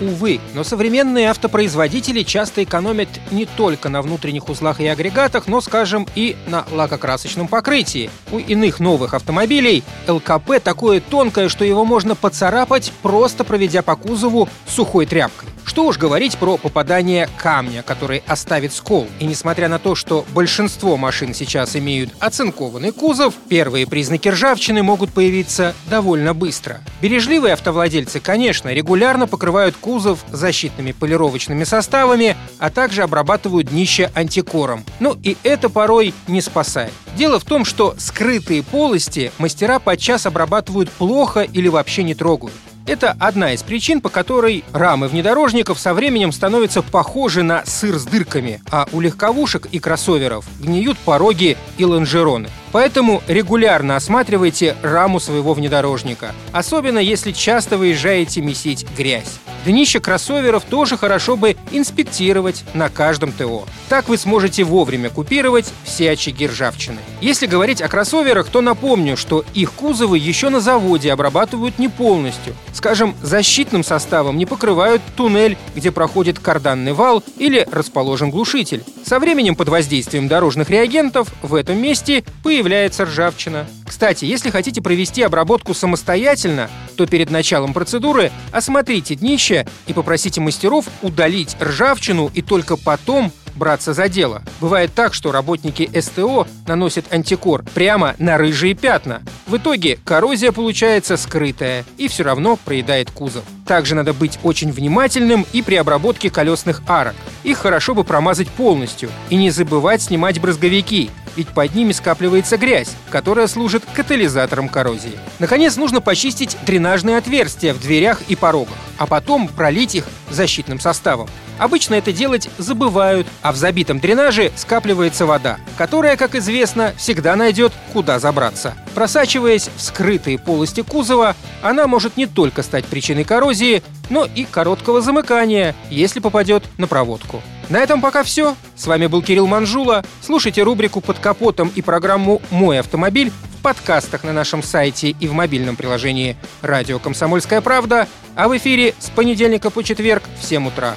Увы, но современные автопроизводители часто экономят не только на внутренних узлах и агрегатах, но, скажем, и на лакокрасочном покрытии. У иных новых автомобилей ЛКП такое тонкое, что его можно поцарапать, просто проведя по кузову сухой тряпкой. Что уж говорить про попадание камня, который оставит скол. И несмотря на то, что большинство машин сейчас имеют оцинкованный кузов, первые признаки ржавчины могут появиться довольно быстро. Бережливые автовладельцы, конечно, регулярно покрывают кузов защитными полировочными составами, а также обрабатывают днище антикором. Ну и это порой не спасает. Дело в том, что скрытые полости мастера подчас обрабатывают плохо или вообще не трогают. Это одна из причин, по которой рамы внедорожников со временем становятся похожи на сыр с дырками, а у легковушек и кроссоверов гниют пороги и лонжероны. Поэтому регулярно осматривайте раму своего внедорожника, особенно если часто выезжаете месить грязь. Днище кроссоверов тоже хорошо бы инспектировать на каждом ТО. Так вы сможете вовремя купировать все очаги ржавчины. Если говорить о кроссоверах, то напомню, что их кузовы еще на заводе обрабатывают не полностью. Скажем, защитным составом не покрывают туннель, где проходит карданный вал или расположен глушитель. Со временем под воздействием дорожных реагентов в этом месте появляется ржавчина. Кстати, если хотите провести обработку самостоятельно, то перед началом процедуры осмотрите днище и попросите мастеров удалить ржавчину и только потом браться за дело. Бывает так, что работники СТО наносят антикор прямо на рыжие пятна. В итоге коррозия получается скрытая и все равно проедает кузов. Также надо быть очень внимательным и при обработке колесных арок. Их хорошо бы промазать полностью и не забывать снимать брызговики, ведь под ними скапливается грязь, которая служит катализатором коррозии. Наконец, нужно почистить дренажные отверстия в дверях и порогах, а потом пролить их защитным составом. Обычно это делать забывают, а в забитом дренаже скапливается вода, которая, как известно, всегда найдет, куда забраться. Просачиваясь в скрытые полости кузова, она может не только стать причиной коррозии, но и короткого замыкания, если попадет на проводку. На этом пока все. С вами был Кирилл Манжула. Слушайте рубрику «Под капотом» и программу «Мой автомобиль» в подкастах на нашем сайте и в мобильном приложении «Радио Комсомольская правда», а в эфире с понедельника по четверг в 7 утра.